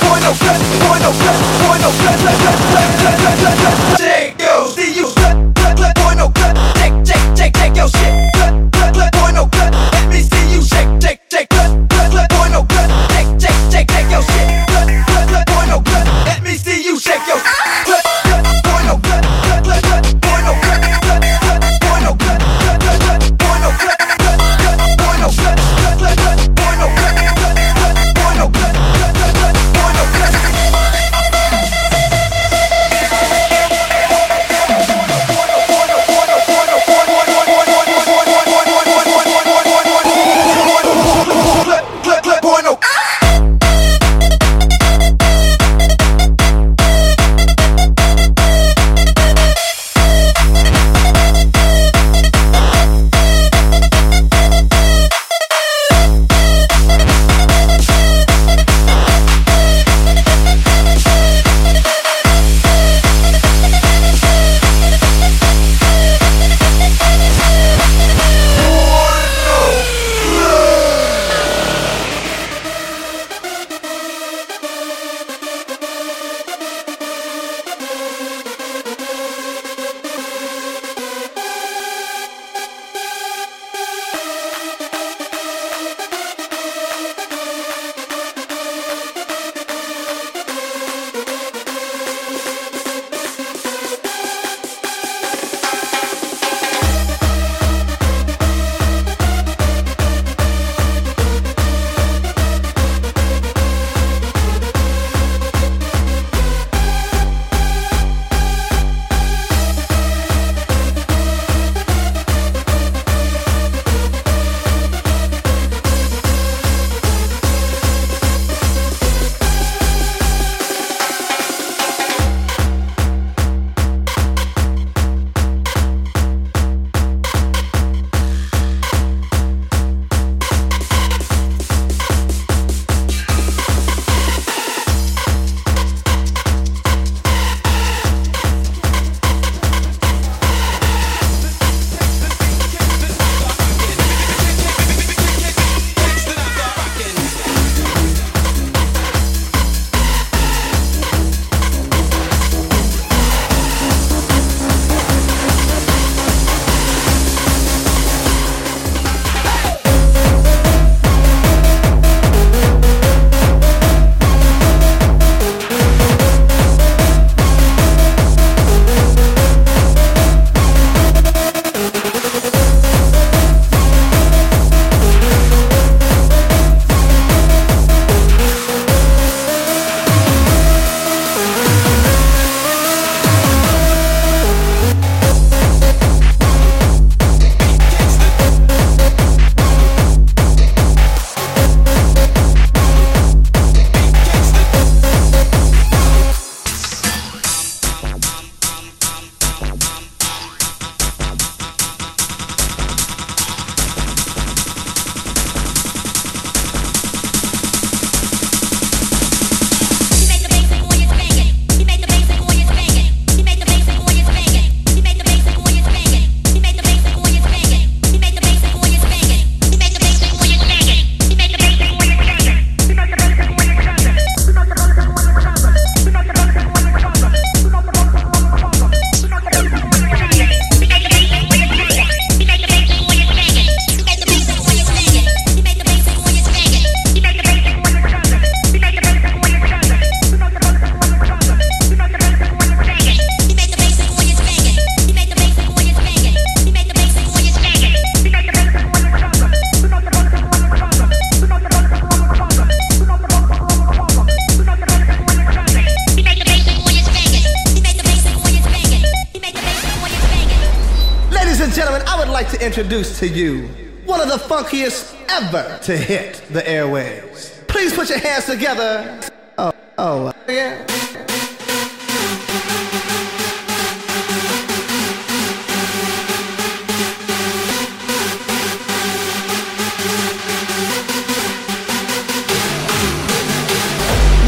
Point of death, point of death, point of death, death, death, death. Like to introduce to you one of the funkiest ever to hit the airwaves. Please put your hands together. Oh, oh, yeah.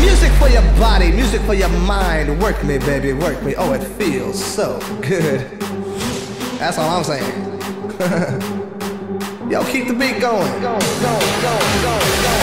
Music for your body, music for your mind. Work me, baby, work me. Oh, it feels so good. That's all I'm saying. Yo, keep the beat going. Going, going, going.